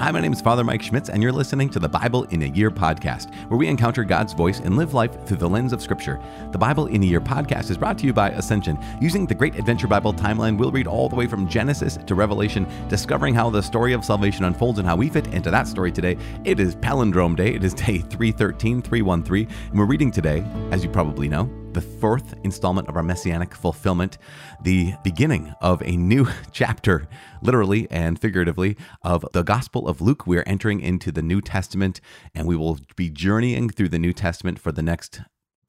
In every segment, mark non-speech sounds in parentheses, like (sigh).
Hi, my name is Father Mike Schmitz, and you're listening to the Bible in a Year podcast, where we encounter God's voice and live life through the lens of Scripture. The Bible in a Year podcast is brought to you by Ascension. Using the Great Adventure Bible timeline, we'll read all the way from Genesis to Revelation, discovering how the story of salvation unfolds and how we fit into that story today. It is Palindrome Day. It is day 313, 313, and we're reading today, as you probably know, the fourth installment of our messianic fulfillment, the beginning of a new (laughs) chapter, literally and figuratively, of the Gospel of Luke. We are entering into the New Testament, and we will be journeying through the New Testament for the next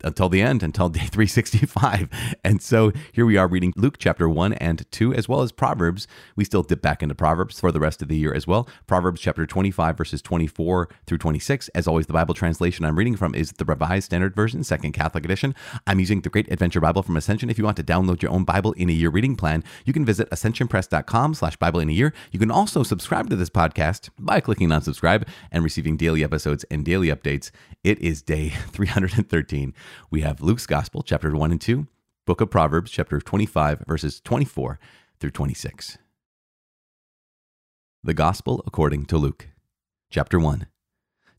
until the end, until day (laughs) 365. And so here we are reading Luke chapter 1 and 2, as well as Proverbs. We still dip back into Proverbs for the rest of the year as well. Proverbs chapter 25, verses 24 through 26. As always, the Bible translation I'm reading from is the Revised Standard Version, Second Catholic Edition. I'm using the Great Adventure Bible from Ascension. If you want to download your own Bible in a year reading plan, you can visit ascensionpress.com slash Bible in a year. You can also subscribe to this podcast by clicking on subscribe and receiving daily episodes and daily updates. It is day (laughs) 313 we have Luke's Gospel, chapter 1 and 2, Book of Proverbs, chapter 25, verses 24 through 26. The Gospel according to Luke, chapter 1,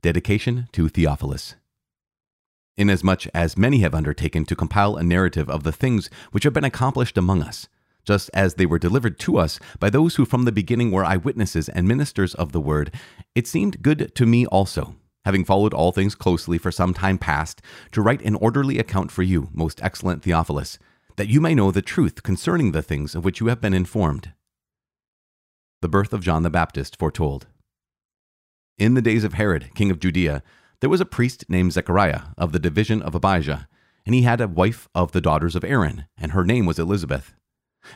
Dedication to Theophilus. Inasmuch as many have undertaken to compile a narrative of the things which have been accomplished among us, just as they were delivered to us by those who from the beginning were eyewitnesses and ministers of the word, it seemed good to me also having followed all things closely for some time past, to write an orderly account for you, most excellent Theophilus, that you may know the truth concerning the things of which you have been informed. The birth of John the Baptist foretold. In the days of Herod, king of Judea, there was a priest named Zechariah of the division of Abijah, and he had a wife of the daughters of Aaron, and her name was Elizabeth.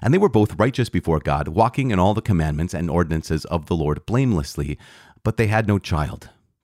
And they were both righteous before God, walking in all the commandments and ordinances of the Lord blamelessly, but they had no child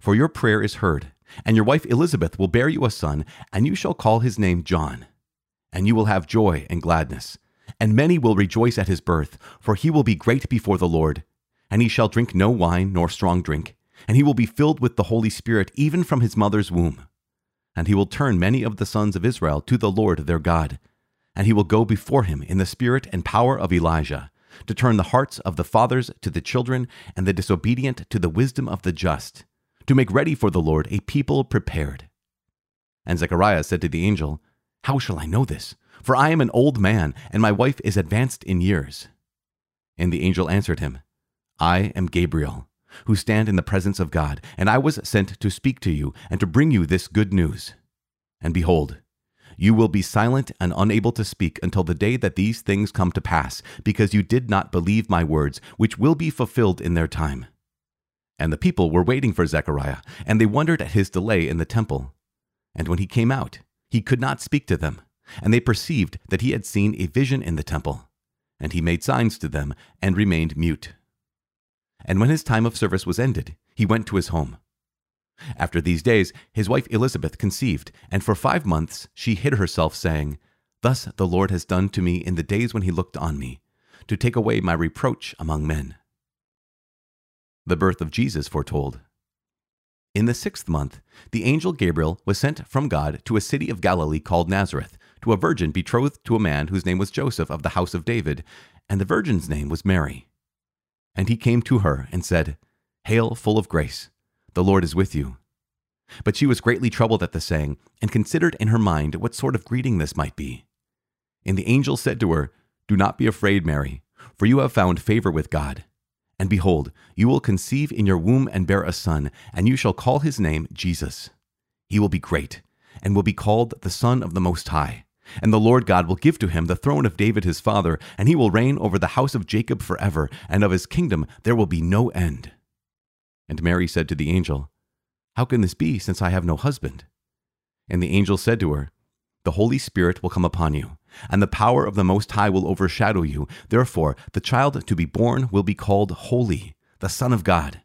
for your prayer is heard, and your wife Elizabeth will bear you a son, and you shall call his name John. And you will have joy and gladness, and many will rejoice at his birth, for he will be great before the Lord. And he shall drink no wine nor strong drink, and he will be filled with the Holy Spirit even from his mother's womb. And he will turn many of the sons of Israel to the Lord their God. And he will go before him in the spirit and power of Elijah, to turn the hearts of the fathers to the children, and the disobedient to the wisdom of the just to make ready for the Lord a people prepared. And Zechariah said to the angel, How shall I know this? For I am an old man, and my wife is advanced in years. And the angel answered him, I am Gabriel, who stand in the presence of God, and I was sent to speak to you and to bring you this good news. And behold, you will be silent and unable to speak until the day that these things come to pass, because you did not believe my words, which will be fulfilled in their time. And the people were waiting for Zechariah, and they wondered at his delay in the temple. And when he came out, he could not speak to them, and they perceived that he had seen a vision in the temple. And he made signs to them, and remained mute. And when his time of service was ended, he went to his home. After these days, his wife Elizabeth conceived, and for five months she hid herself, saying, Thus the Lord has done to me in the days when he looked on me, to take away my reproach among men the birth of Jesus foretold. In the sixth month, the angel Gabriel was sent from God to a city of Galilee called Nazareth, to a virgin betrothed to a man whose name was Joseph of the house of David, and the virgin's name was Mary. And he came to her and said, Hail, full of grace, the Lord is with you. But she was greatly troubled at the saying, and considered in her mind what sort of greeting this might be. And the angel said to her, Do not be afraid, Mary, for you have found favor with God. And behold, you will conceive in your womb and bear a son, and you shall call his name Jesus. He will be great, and will be called the Son of the Most High. And the Lord God will give to him the throne of David his father, and he will reign over the house of Jacob forever, and of his kingdom there will be no end. And Mary said to the angel, How can this be, since I have no husband? And the angel said to her, The Holy Spirit will come upon you and the power of the Most High will overshadow you. Therefore, the child to be born will be called Holy, the Son of God.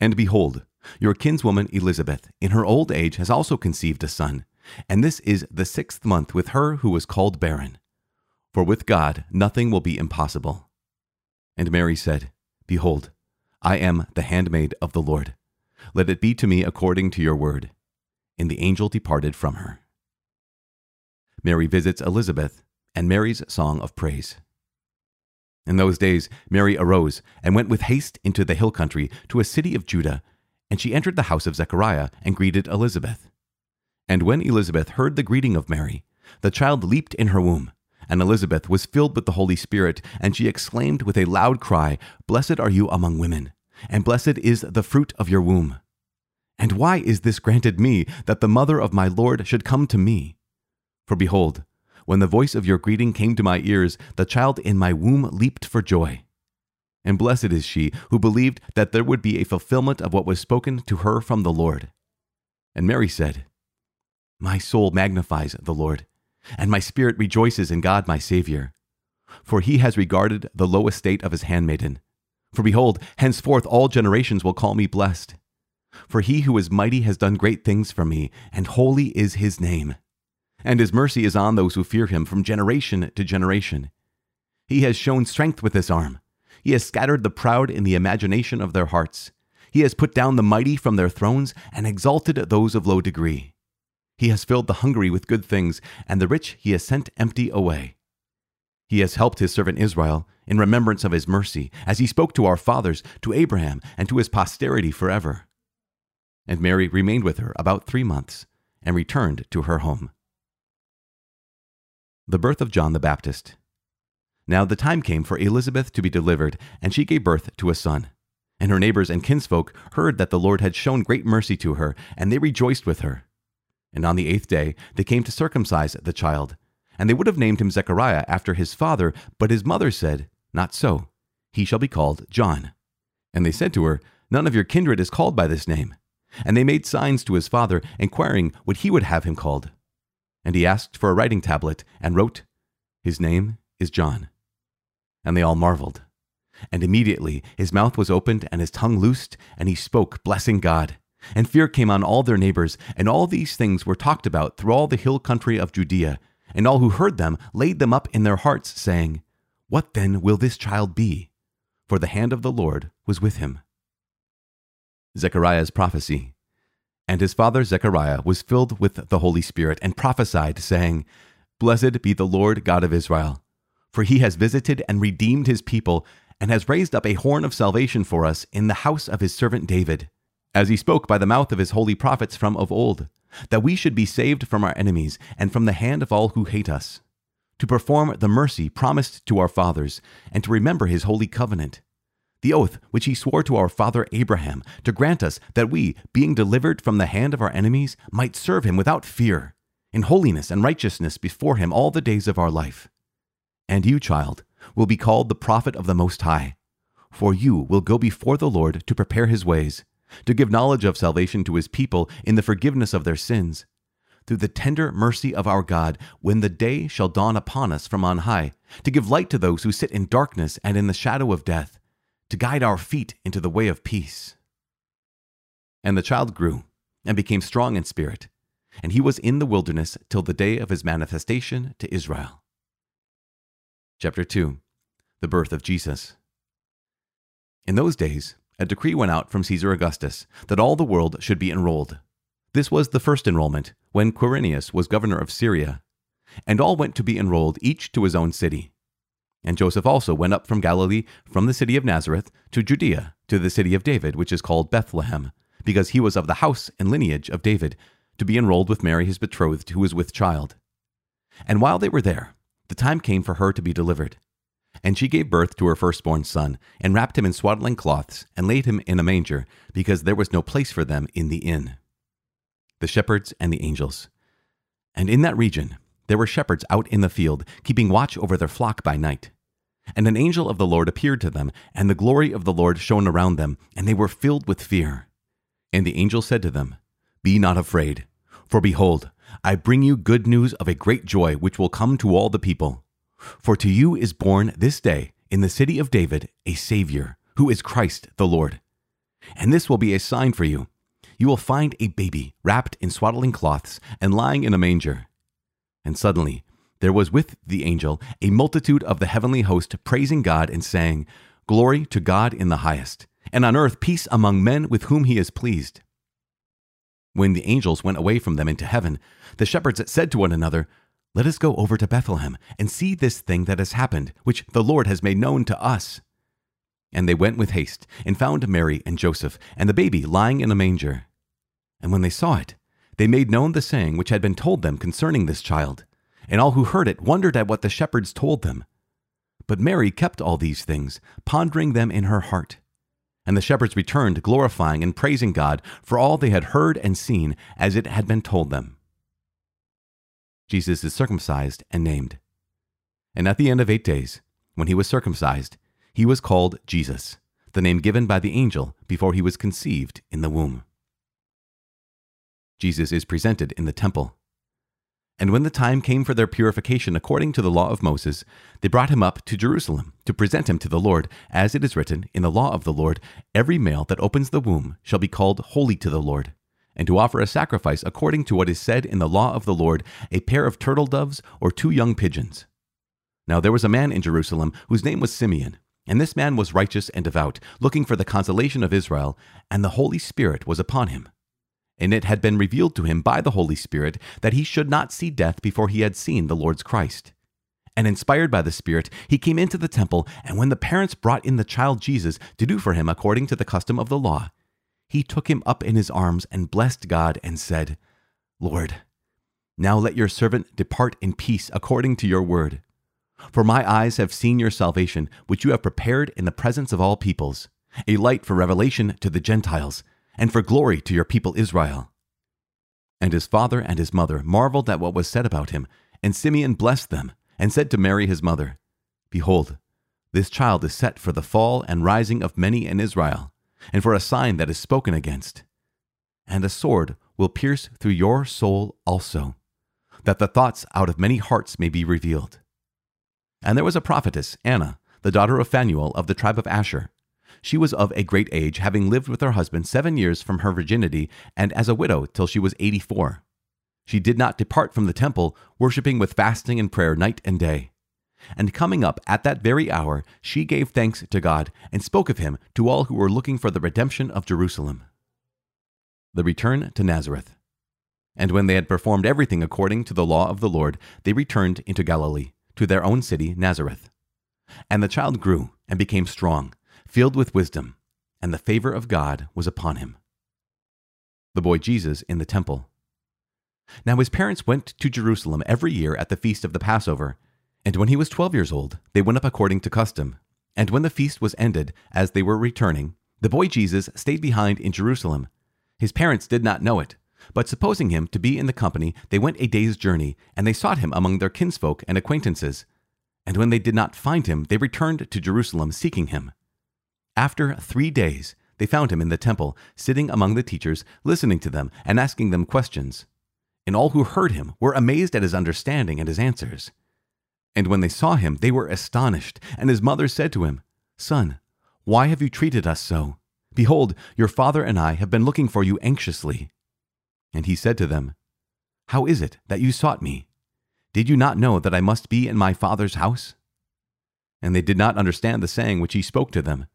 And behold, your kinswoman Elizabeth, in her old age, has also conceived a son, and this is the sixth month with her who was called barren. For with God nothing will be impossible. And Mary said, Behold, I am the handmaid of the Lord. Let it be to me according to your word. And the angel departed from her. Mary visits Elizabeth and Mary's song of praise. In those days, Mary arose and went with haste into the hill country to a city of Judah, and she entered the house of Zechariah and greeted Elizabeth. And when Elizabeth heard the greeting of Mary, the child leaped in her womb, and Elizabeth was filled with the Holy Spirit, and she exclaimed with a loud cry, Blessed are you among women, and blessed is the fruit of your womb. And why is this granted me, that the mother of my Lord should come to me? For behold, when the voice of your greeting came to my ears, the child in my womb leaped for joy. And blessed is she who believed that there would be a fulfillment of what was spoken to her from the Lord. And Mary said, My soul magnifies the Lord, and my spirit rejoices in God my Saviour. For he has regarded the low estate of his handmaiden. For behold, henceforth all generations will call me blessed. For he who is mighty has done great things for me, and holy is his name and his mercy is on those who fear him from generation to generation. He has shown strength with his arm. He has scattered the proud in the imagination of their hearts. He has put down the mighty from their thrones and exalted those of low degree. He has filled the hungry with good things, and the rich he has sent empty away. He has helped his servant Israel in remembrance of his mercy, as he spoke to our fathers, to Abraham, and to his posterity forever. And Mary remained with her about three months, and returned to her home. The birth of John the Baptist. Now the time came for Elizabeth to be delivered, and she gave birth to a son. And her neighbors and kinsfolk heard that the Lord had shown great mercy to her, and they rejoiced with her. And on the eighth day they came to circumcise the child. And they would have named him Zechariah after his father, but his mother said, Not so. He shall be called John. And they said to her, None of your kindred is called by this name. And they made signs to his father, inquiring what he would have him called. And he asked for a writing tablet and wrote, His name is John. And they all marveled. And immediately his mouth was opened and his tongue loosed, and he spoke, blessing God. And fear came on all their neighbors, and all these things were talked about through all the hill country of Judea. And all who heard them laid them up in their hearts, saying, What then will this child be? For the hand of the Lord was with him. Zechariah's prophecy. And his father Zechariah was filled with the Holy Spirit and prophesied, saying, Blessed be the Lord God of Israel, for he has visited and redeemed his people, and has raised up a horn of salvation for us in the house of his servant David, as he spoke by the mouth of his holy prophets from of old, that we should be saved from our enemies and from the hand of all who hate us, to perform the mercy promised to our fathers, and to remember his holy covenant the oath which he swore to our father Abraham, to grant us that we, being delivered from the hand of our enemies, might serve him without fear, in holiness and righteousness before him all the days of our life. And you, child, will be called the prophet of the Most High, for you will go before the Lord to prepare his ways, to give knowledge of salvation to his people in the forgiveness of their sins, through the tender mercy of our God, when the day shall dawn upon us from on high, to give light to those who sit in darkness and in the shadow of death to guide our feet into the way of peace. And the child grew and became strong in spirit, and he was in the wilderness till the day of his manifestation to Israel. Chapter 2 The Birth of Jesus. In those days, a decree went out from Caesar Augustus that all the world should be enrolled. This was the first enrollment, when Quirinius was governor of Syria. And all went to be enrolled, each to his own city. And Joseph also went up from Galilee, from the city of Nazareth, to Judea, to the city of David, which is called Bethlehem, because he was of the house and lineage of David, to be enrolled with Mary his betrothed, who was with child. And while they were there, the time came for her to be delivered. And she gave birth to her firstborn son, and wrapped him in swaddling cloths, and laid him in a manger, because there was no place for them in the inn. The shepherds and the angels. And in that region there were shepherds out in the field, keeping watch over their flock by night. And an angel of the Lord appeared to them, and the glory of the Lord shone around them, and they were filled with fear. And the angel said to them, Be not afraid, for behold, I bring you good news of a great joy which will come to all the people. For to you is born this day in the city of David a Savior, who is Christ the Lord. And this will be a sign for you. You will find a baby wrapped in swaddling cloths and lying in a manger. And suddenly there was with the angel a multitude of the heavenly host praising God and saying, Glory to God in the highest, and on earth peace among men with whom he is pleased. When the angels went away from them into heaven, the shepherds said to one another, Let us go over to Bethlehem and see this thing that has happened, which the Lord has made known to us. And they went with haste and found Mary and Joseph and the baby lying in a manger. And when they saw it, they made known the saying which had been told them concerning this child. And all who heard it wondered at what the shepherds told them. But Mary kept all these things, pondering them in her heart. And the shepherds returned, glorifying and praising God for all they had heard and seen as it had been told them. Jesus is circumcised and named. And at the end of eight days, when he was circumcised, he was called Jesus, the name given by the angel before he was conceived in the womb. Jesus is presented in the temple. And when the time came for their purification according to the law of Moses, they brought him up to Jerusalem to present him to the Lord, as it is written in the law of the Lord Every male that opens the womb shall be called holy to the Lord, and to offer a sacrifice according to what is said in the law of the Lord a pair of turtle doves or two young pigeons. Now there was a man in Jerusalem whose name was Simeon. And this man was righteous and devout, looking for the consolation of Israel, and the Holy Spirit was upon him. And it had been revealed to him by the Holy Spirit that he should not see death before he had seen the Lord's Christ. And inspired by the Spirit, he came into the temple, and when the parents brought in the child Jesus to do for him according to the custom of the law, he took him up in his arms and blessed God and said, Lord, now let your servant depart in peace according to your word. For my eyes have seen your salvation, which you have prepared in the presence of all peoples, a light for revelation to the Gentiles, and for glory to your people Israel. And his father and his mother marveled at what was said about him, and Simeon blessed them, and said to Mary his mother, Behold, this child is set for the fall and rising of many in Israel, and for a sign that is spoken against. And a sword will pierce through your soul also, that the thoughts out of many hearts may be revealed. And there was a prophetess, Anna, the daughter of Phanuel of the tribe of Asher. She was of a great age, having lived with her husband seven years from her virginity, and as a widow till she was eighty four. She did not depart from the temple, worshipping with fasting and prayer night and day. And coming up at that very hour, she gave thanks to God, and spoke of him to all who were looking for the redemption of Jerusalem. The return to Nazareth. And when they had performed everything according to the law of the Lord, they returned into Galilee to their own city, Nazareth. And the child grew and became strong, filled with wisdom, and the favor of God was upon him. The boy Jesus in the temple. Now his parents went to Jerusalem every year at the feast of the Passover, and when he was twelve years old, they went up according to custom. And when the feast was ended, as they were returning, the boy Jesus stayed behind in Jerusalem. His parents did not know it, but supposing him to be in the company, they went a day's journey, and they sought him among their kinsfolk and acquaintances. And when they did not find him, they returned to Jerusalem seeking him. After three days, they found him in the temple, sitting among the teachers, listening to them and asking them questions. And all who heard him were amazed at his understanding and his answers. And when they saw him, they were astonished. And his mother said to him, Son, why have you treated us so? Behold, your father and I have been looking for you anxiously. And he said to them, How is it that you sought me? Did you not know that I must be in my Father's house? And they did not understand the saying which he spoke to them.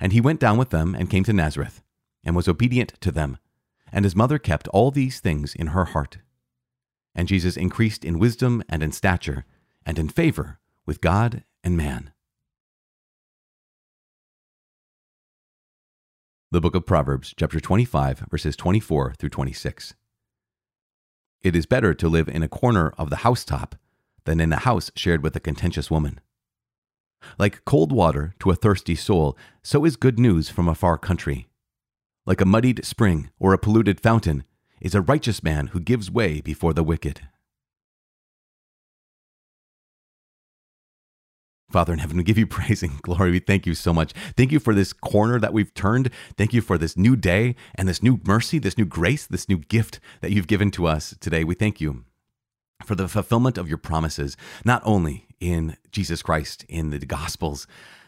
And he went down with them and came to Nazareth, and was obedient to them. And his mother kept all these things in her heart. And Jesus increased in wisdom and in stature, and in favor with God and man. the book of Proverbs, chapter 25, verses 24 through 26. It is better to live in a corner of the housetop than in a house shared with a contentious woman. Like cold water to a thirsty soul, so is good news from a far country. Like a muddied spring or a polluted fountain is a righteous man who gives way before the wicked. Father in heaven, we give you (laughs) praise and glory. We thank you so much. Thank you for this corner that we've turned. Thank you for this new day and this new mercy, this new grace, this new gift that you've given to us today. We thank you for the fulfillment of your promises, not only in Jesus Christ, in the Gospels,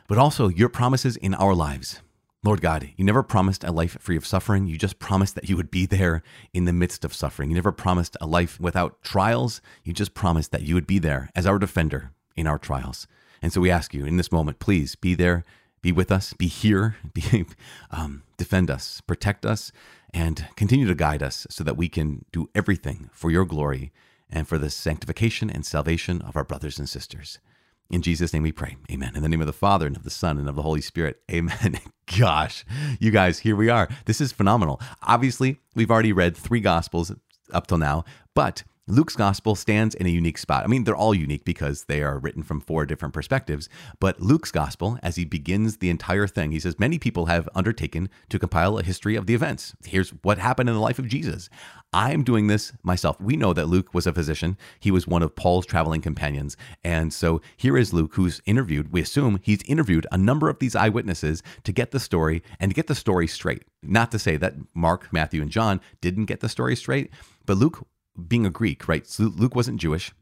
but also your promises in our lives. Lord God, you never promised a life free of suffering. You just promised that you would be there in the midst of suffering. You never promised a life without trials. You just promised that you would be there as our defender in our trials. And so we ask you in this moment, please be there, be with us, be here, (laughs) be, um, defend us, protect us, and continue to guide us so that we can do everything for your glory and for the sanctification and salvation of our brothers and sisters. In Jesus' name we pray. Amen. In the name of the Father and of the Son and of the Holy Spirit. Amen. (laughs) Gosh, you guys, here we are. This is phenomenal. Obviously, we've already read three Gospels up till now, but Luke's gospel stands in a unique spot. I mean, they're all unique because they are written from four different perspectives. But Luke's gospel, as he begins the entire thing, he says, Many people have undertaken to compile a history of the events. Here's what happened in the life of Jesus. I'm doing this myself. We know that Luke was a physician, he was one of Paul's traveling companions. And so here is Luke, who's interviewed, we assume he's interviewed a number of these eyewitnesses to get the story and to get the story straight. Not to say that Mark, Matthew, and John didn't get the story straight, but Luke being a Greek, right? So Luke wasn't Jewish.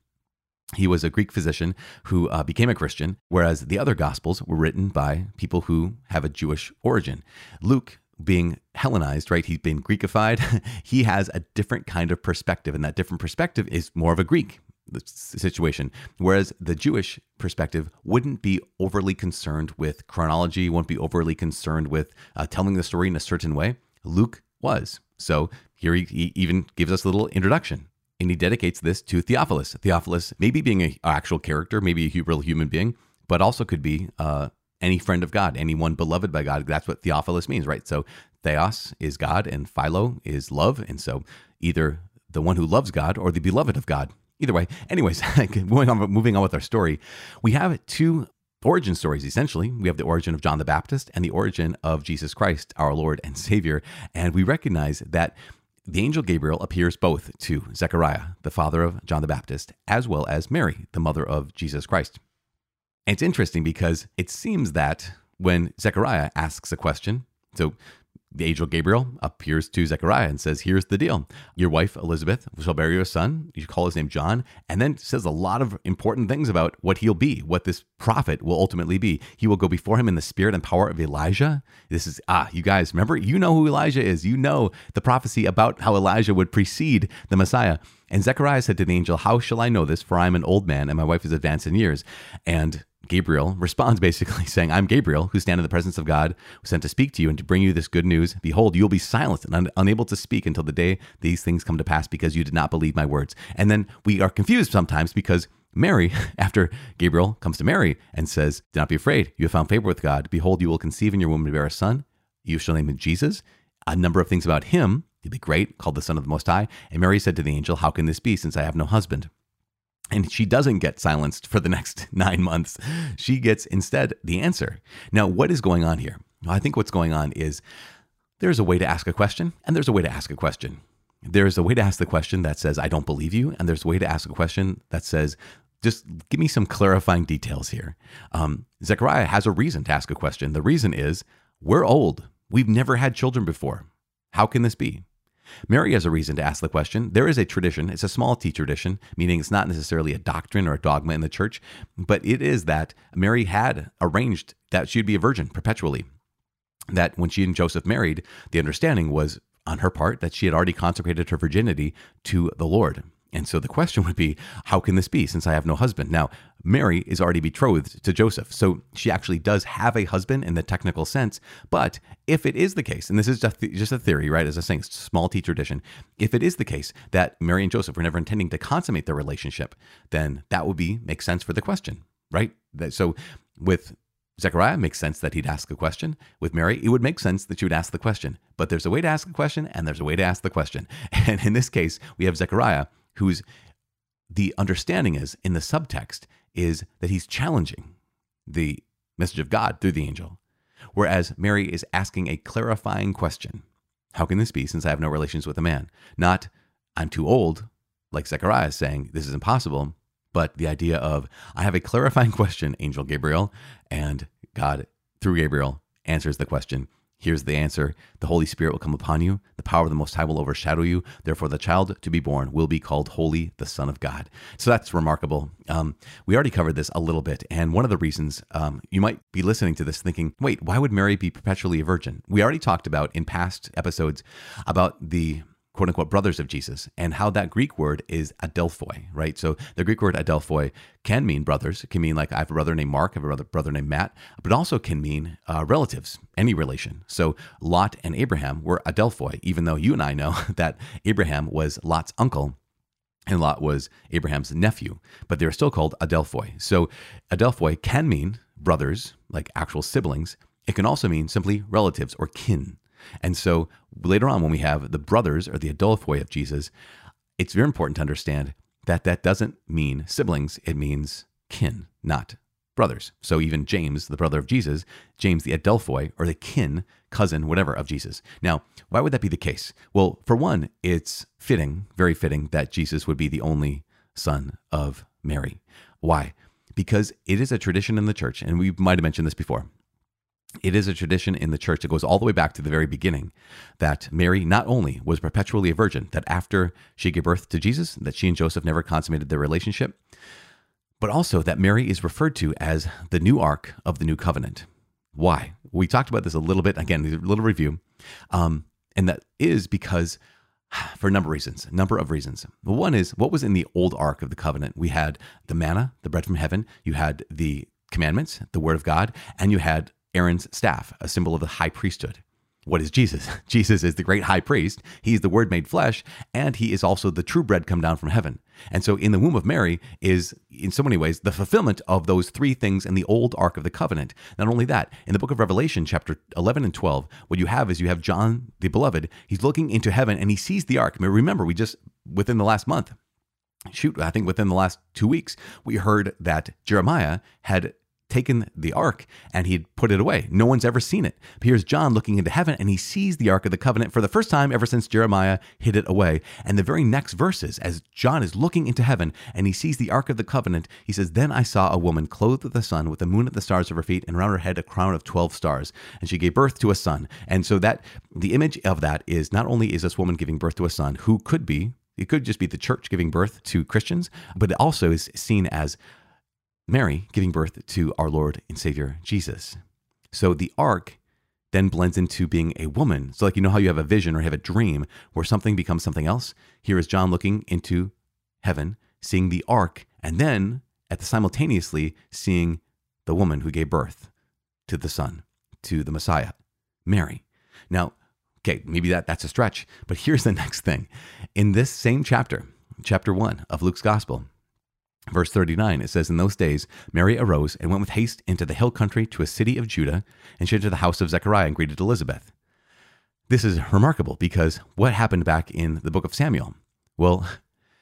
He was a Greek physician who uh, became a Christian, whereas the other Gospels were written by people who have a Jewish origin. Luke, being Hellenized, right? He's been Greekified. (laughs) he has a different kind of perspective, and that different perspective is more of a Greek situation. Whereas the Jewish perspective wouldn't be overly concerned with chronology, won't be overly concerned with uh, telling the story in a certain way. Luke was. So here he, he even gives us a little introduction and he dedicates this to Theophilus. Theophilus, maybe being an actual character, maybe a real human being, but also could be uh, any friend of God, anyone beloved by God. That's what Theophilus means, right? So Theos is God and Philo is love. And so either the one who loves God or the beloved of God. Either way. Anyways, (laughs) on, moving on with our story, we have two origin stories essentially. We have the origin of John the Baptist and the origin of Jesus Christ, our Lord and Savior. And we recognize that the angel Gabriel appears both to Zechariah, the father of John the Baptist, as well as Mary, the mother of Jesus Christ. And it's interesting because it seems that when Zechariah asks a question, so the angel Gabriel appears to Zechariah and says, Here's the deal. Your wife, Elizabeth, shall bear you a son. You call his name John. And then says a lot of important things about what he'll be, what this prophet will ultimately be. He will go before him in the spirit and power of Elijah. This is, ah, you guys, remember, you know who Elijah is. You know the prophecy about how Elijah would precede the Messiah. And Zechariah said to the angel, How shall I know this? For I am an old man and my wife is advanced in years. And Gabriel responds basically (laughs) saying, I'm Gabriel, who stand in the presence of God, sent to speak to you and to bring you this good news. Behold, you will be silent and un- unable to speak until the day these things come to pass because you did not believe my words. And then we are confused sometimes because Mary, (laughs) after Gabriel comes to Mary and says, Do not be afraid, you have found favor with God. Behold, you will conceive in your womb and bear a son. You shall name him Jesus. A number of things about him. He'll be great, called the Son of the Most High. And Mary said to the angel, How can this be, since I have no husband? And she doesn't get silenced for the (laughs) next nine months. She gets instead the answer. Now, what is going on here? I think what's going on is there's a way to ask a question, and there's a way to ask a question. There's a way to ask the question that says, I don't believe you. And there's a way to ask a question that says, just give me some clarifying details here. Um, Zechariah has a reason to ask a question. The reason is, we're old. We've never had children before. How can this be? Mary has a reason to ask the question. There is a tradition, it's a small t tradition, meaning it's not necessarily a doctrine or a dogma in the church, but it is that Mary had arranged that she'd be a virgin perpetually. That when she and Joseph married, the understanding was on her part that she had already consecrated her virginity to the Lord. And so the question would be, how can this be since I have no husband? Now, Mary is already betrothed to Joseph. So she actually does have a husband in the technical sense. But if it is the case, and this is just, just a theory, right? As I saying, small t tradition. If it is the case that Mary and Joseph were never intending to consummate their relationship, then that would be make sense for the question, right? So with Zechariah makes sense that he'd ask a question. With Mary, it would make sense that she would ask the question. But there's a way to ask a question and there's a way to ask the question. (laughs) And in this case, we have Zechariah whose the understanding is in the subtext is that he's challenging the message of God through the angel, whereas Mary is asking a clarifying question How can this be since I have no relations with a man? Not, I'm too old, like Zechariah is saying, this is impossible, but the idea of, I have a clarifying (laughs) question, Angel Gabriel, and God, through Gabriel, answers the question. Here's the answer The Holy Spirit will come upon you, the power of the Most High will overshadow you. Therefore, the child to be born will be called Holy, the Son of God. So that's remarkable. Um, we already covered this a little bit. And one of the reasons um, you might be listening to this thinking, wait, why would Mary be perpetually a virgin? We already talked about in past episodes about the quote unquote brothers of Jesus, and how that Greek word is adelphoi, right? So the Greek word adelphoi can mean brothers. It can mean like I have a brother named Mark, I have a brother, brother named Matt, but also can mean uh, relatives, any relation. So Lot and Abraham were adelphoi, even though you and I know (laughs) that Abraham was Lot's uncle and Lot was Abraham's nephew, but they're still called adelphoi. So adelphoi can mean brothers, like actual siblings. It can also mean simply relatives or kin. And so later on, when we have the brothers or the adelphoi of Jesus, it's very important to understand that that doesn't mean siblings, it means kin, not brothers. So even James, the brother of Jesus, James the adelphoi or the kin, cousin, whatever of Jesus. Now, why would that be the case? Well, for one, it's fitting, very fitting, that Jesus would be the only son of Mary. Why? Because it is a tradition in the church, and we might have mentioned this before it is a tradition in the church that goes all the way back to the very beginning that Mary not only was perpetually a virgin, that after she gave birth to Jesus, that she and Joseph never consummated their relationship, but also that Mary is referred to as the new ark of the new covenant. Why? We talked about this a little bit, again, a little review. Um, and that is because (sighs) for a number of reasons. A number of reasons. One is what was in the old ark of the covenant? We had the manna, the bread from heaven, you had the commandments, the word of God, and you had Aaron's staff, a symbol of the high priesthood. What is Jesus? (laughs) Jesus is the great high priest. He's the word made flesh, and he is also the true bread come down from heaven. And so, in the womb of Mary is, in so many ways, the fulfillment of those three things in the old Ark of the Covenant. Not only that, in the book of Revelation, chapter 11 and 12, what you have is you have John, the beloved, he's looking into heaven and he sees the Ark. Remember, we just, within the last month, shoot, I think within the last two weeks, we heard that Jeremiah had taken the ark and he'd put it away. No one's ever seen it. But here's John looking into heaven and he sees the ark of the covenant for the first time ever since Jeremiah hid it away. And the very next verses, as John is looking into heaven and he sees the ark of the covenant, he says, Then I saw a woman clothed with the sun, with the moon at the stars of her feet, and around her head a crown of 12 stars. And she gave birth to a son. And so that the image of that is not only is this woman giving birth to a son who could be it could just be the church giving birth to Christians, but it also is seen as Mary giving birth to our Lord and Savior Jesus. So the ark then blends into being a woman. So, like, you know how you have a vision or have a dream where something becomes something else? Here is John looking into heaven, seeing the ark, and then at the simultaneously seeing the woman who gave birth to the Son, to the Messiah, Mary. Now, okay, maybe that, that's a stretch, but (laughs) here's the next thing. In this same chapter, chapter one of Luke's Gospel, Verse 39, it says, In those days, Mary arose and went with haste into the hill country to a city of Judah, and she entered the house of Zechariah and greeted Elizabeth. This is remarkable because what happened back in the book of Samuel? Well,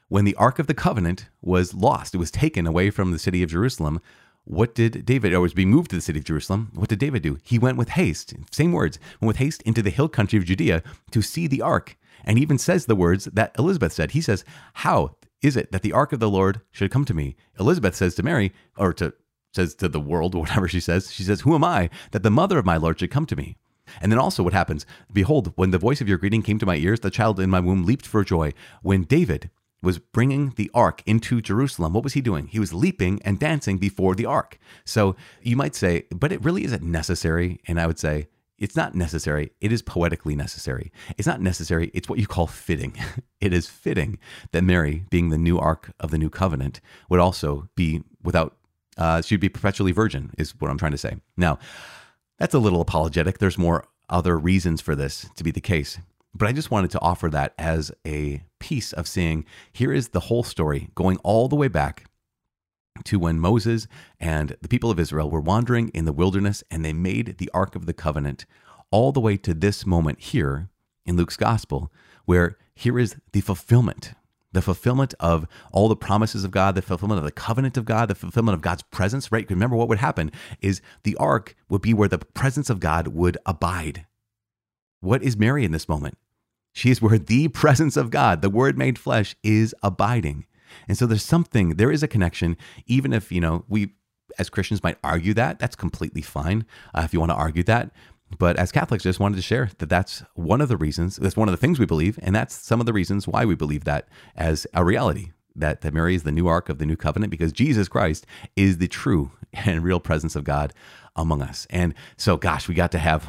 when the Ark of the Covenant was lost, it was taken away from the city of Jerusalem. What did David, or was being moved to the city of Jerusalem? What did David do? He went with haste, same words, went with haste into the hill country of Judea to see the ark. And even says the words that Elizabeth said. He says, How? Is it that the ark of the Lord should come to me? Elizabeth says to Mary, or to says to the world, (laughs) whatever she says, she says, Who am I that the mother of my Lord should come to me? And then also what happens? Behold, when the voice of your greeting came to my ears, the child in my womb leaped for joy. When David was bringing the ark into Jerusalem, what was he doing? He was leaping and dancing before the ark. So you might say, but it really isn't necessary. And I would say, it's not necessary. It is poetically necessary. It's not necessary. It's what you call fitting. (laughs) it is fitting that Mary, being the new ark of the new covenant, would also be without, uh, she'd be perpetually virgin, is what I'm trying to say. Now, that's a little apologetic. There's more other reasons for this to be the case. But I just wanted to offer that as a piece of seeing here is the whole story going all the way back to when Moses and the people of Israel were wandering in the wilderness and they made the Ark of the Covenant, all the way to this moment here in Luke's Gospel, where here is the fulfillment. The fulfillment of all the promises of God, the fulfillment of the covenant of God, the fulfillment of God's presence, right? Remember what would happen is the ark would be where the presence of God would abide. What is Mary in this moment? She is where the (laughs) presence of God, the word made flesh, is abiding. And so there's something, there is a connection, even if, you know, we as Christians might argue that, that's completely fine uh, if you want to argue that. but as Catholics, just wanted to share that that's one of the reasons, that's one of the things we believe, and that's some of the reasons why we believe that as a reality. That, that Mary is the new ark of the new covenant because Jesus Christ is the true (laughs) and real presence of God among us. And so, gosh, we got to have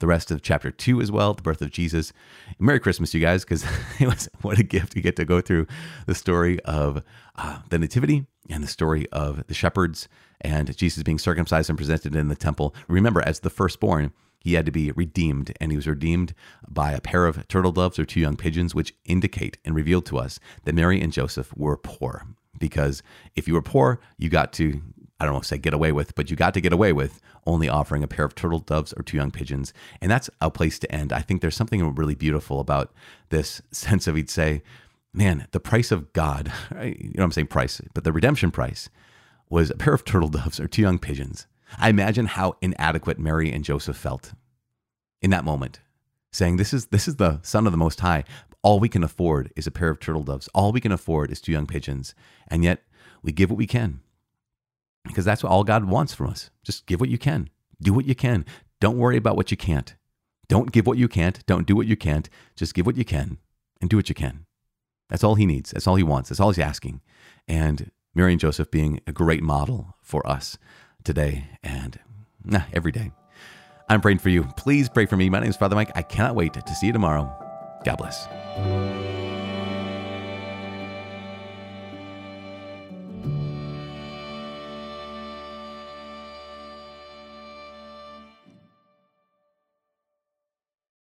the rest of chapter two as well, the birth of Jesus. Merry Christmas, you guys, because (laughs) it was what a gift to get to go through the story of uh, the Nativity and the story of the shepherds and Jesus being circumcised and presented in the temple. Remember, as the firstborn, he had to be redeemed, and he was redeemed by a pair of turtle doves or two young pigeons, which indicate and reveal to us that Mary and Joseph were poor. Because if you were poor, you got to, I don't know, say get away with, but you got to get away with only offering a pair of turtle doves or two young pigeons. And that's a place to end. I think there's something really beautiful about this (laughs) sense of, he'd say, man, the price of God, (laughs) you know what I'm saying price, but the redemption price was a pair of turtle (laughs) doves or two young pigeons. I imagine how inadequate Mary and Joseph felt in that moment, saying, This is this is the Son of the Most High. All we can afford is a pair of turtle doves. All we can afford is two young pigeons. And yet we give what we can. Because that's what all God wants from us. Just give what you can. Do what you can. Don't worry about what you can't. Don't give what you can't. Don't do what you can't. Just give what you can and do what you can. That's all he needs. That's all he wants. That's all he's asking. And Mary and Joseph being a great model for us today and nah, every day. I'm praying for you. Please pray for me. My name is Father Mike. I cannot wait to see you tomorrow. God bless.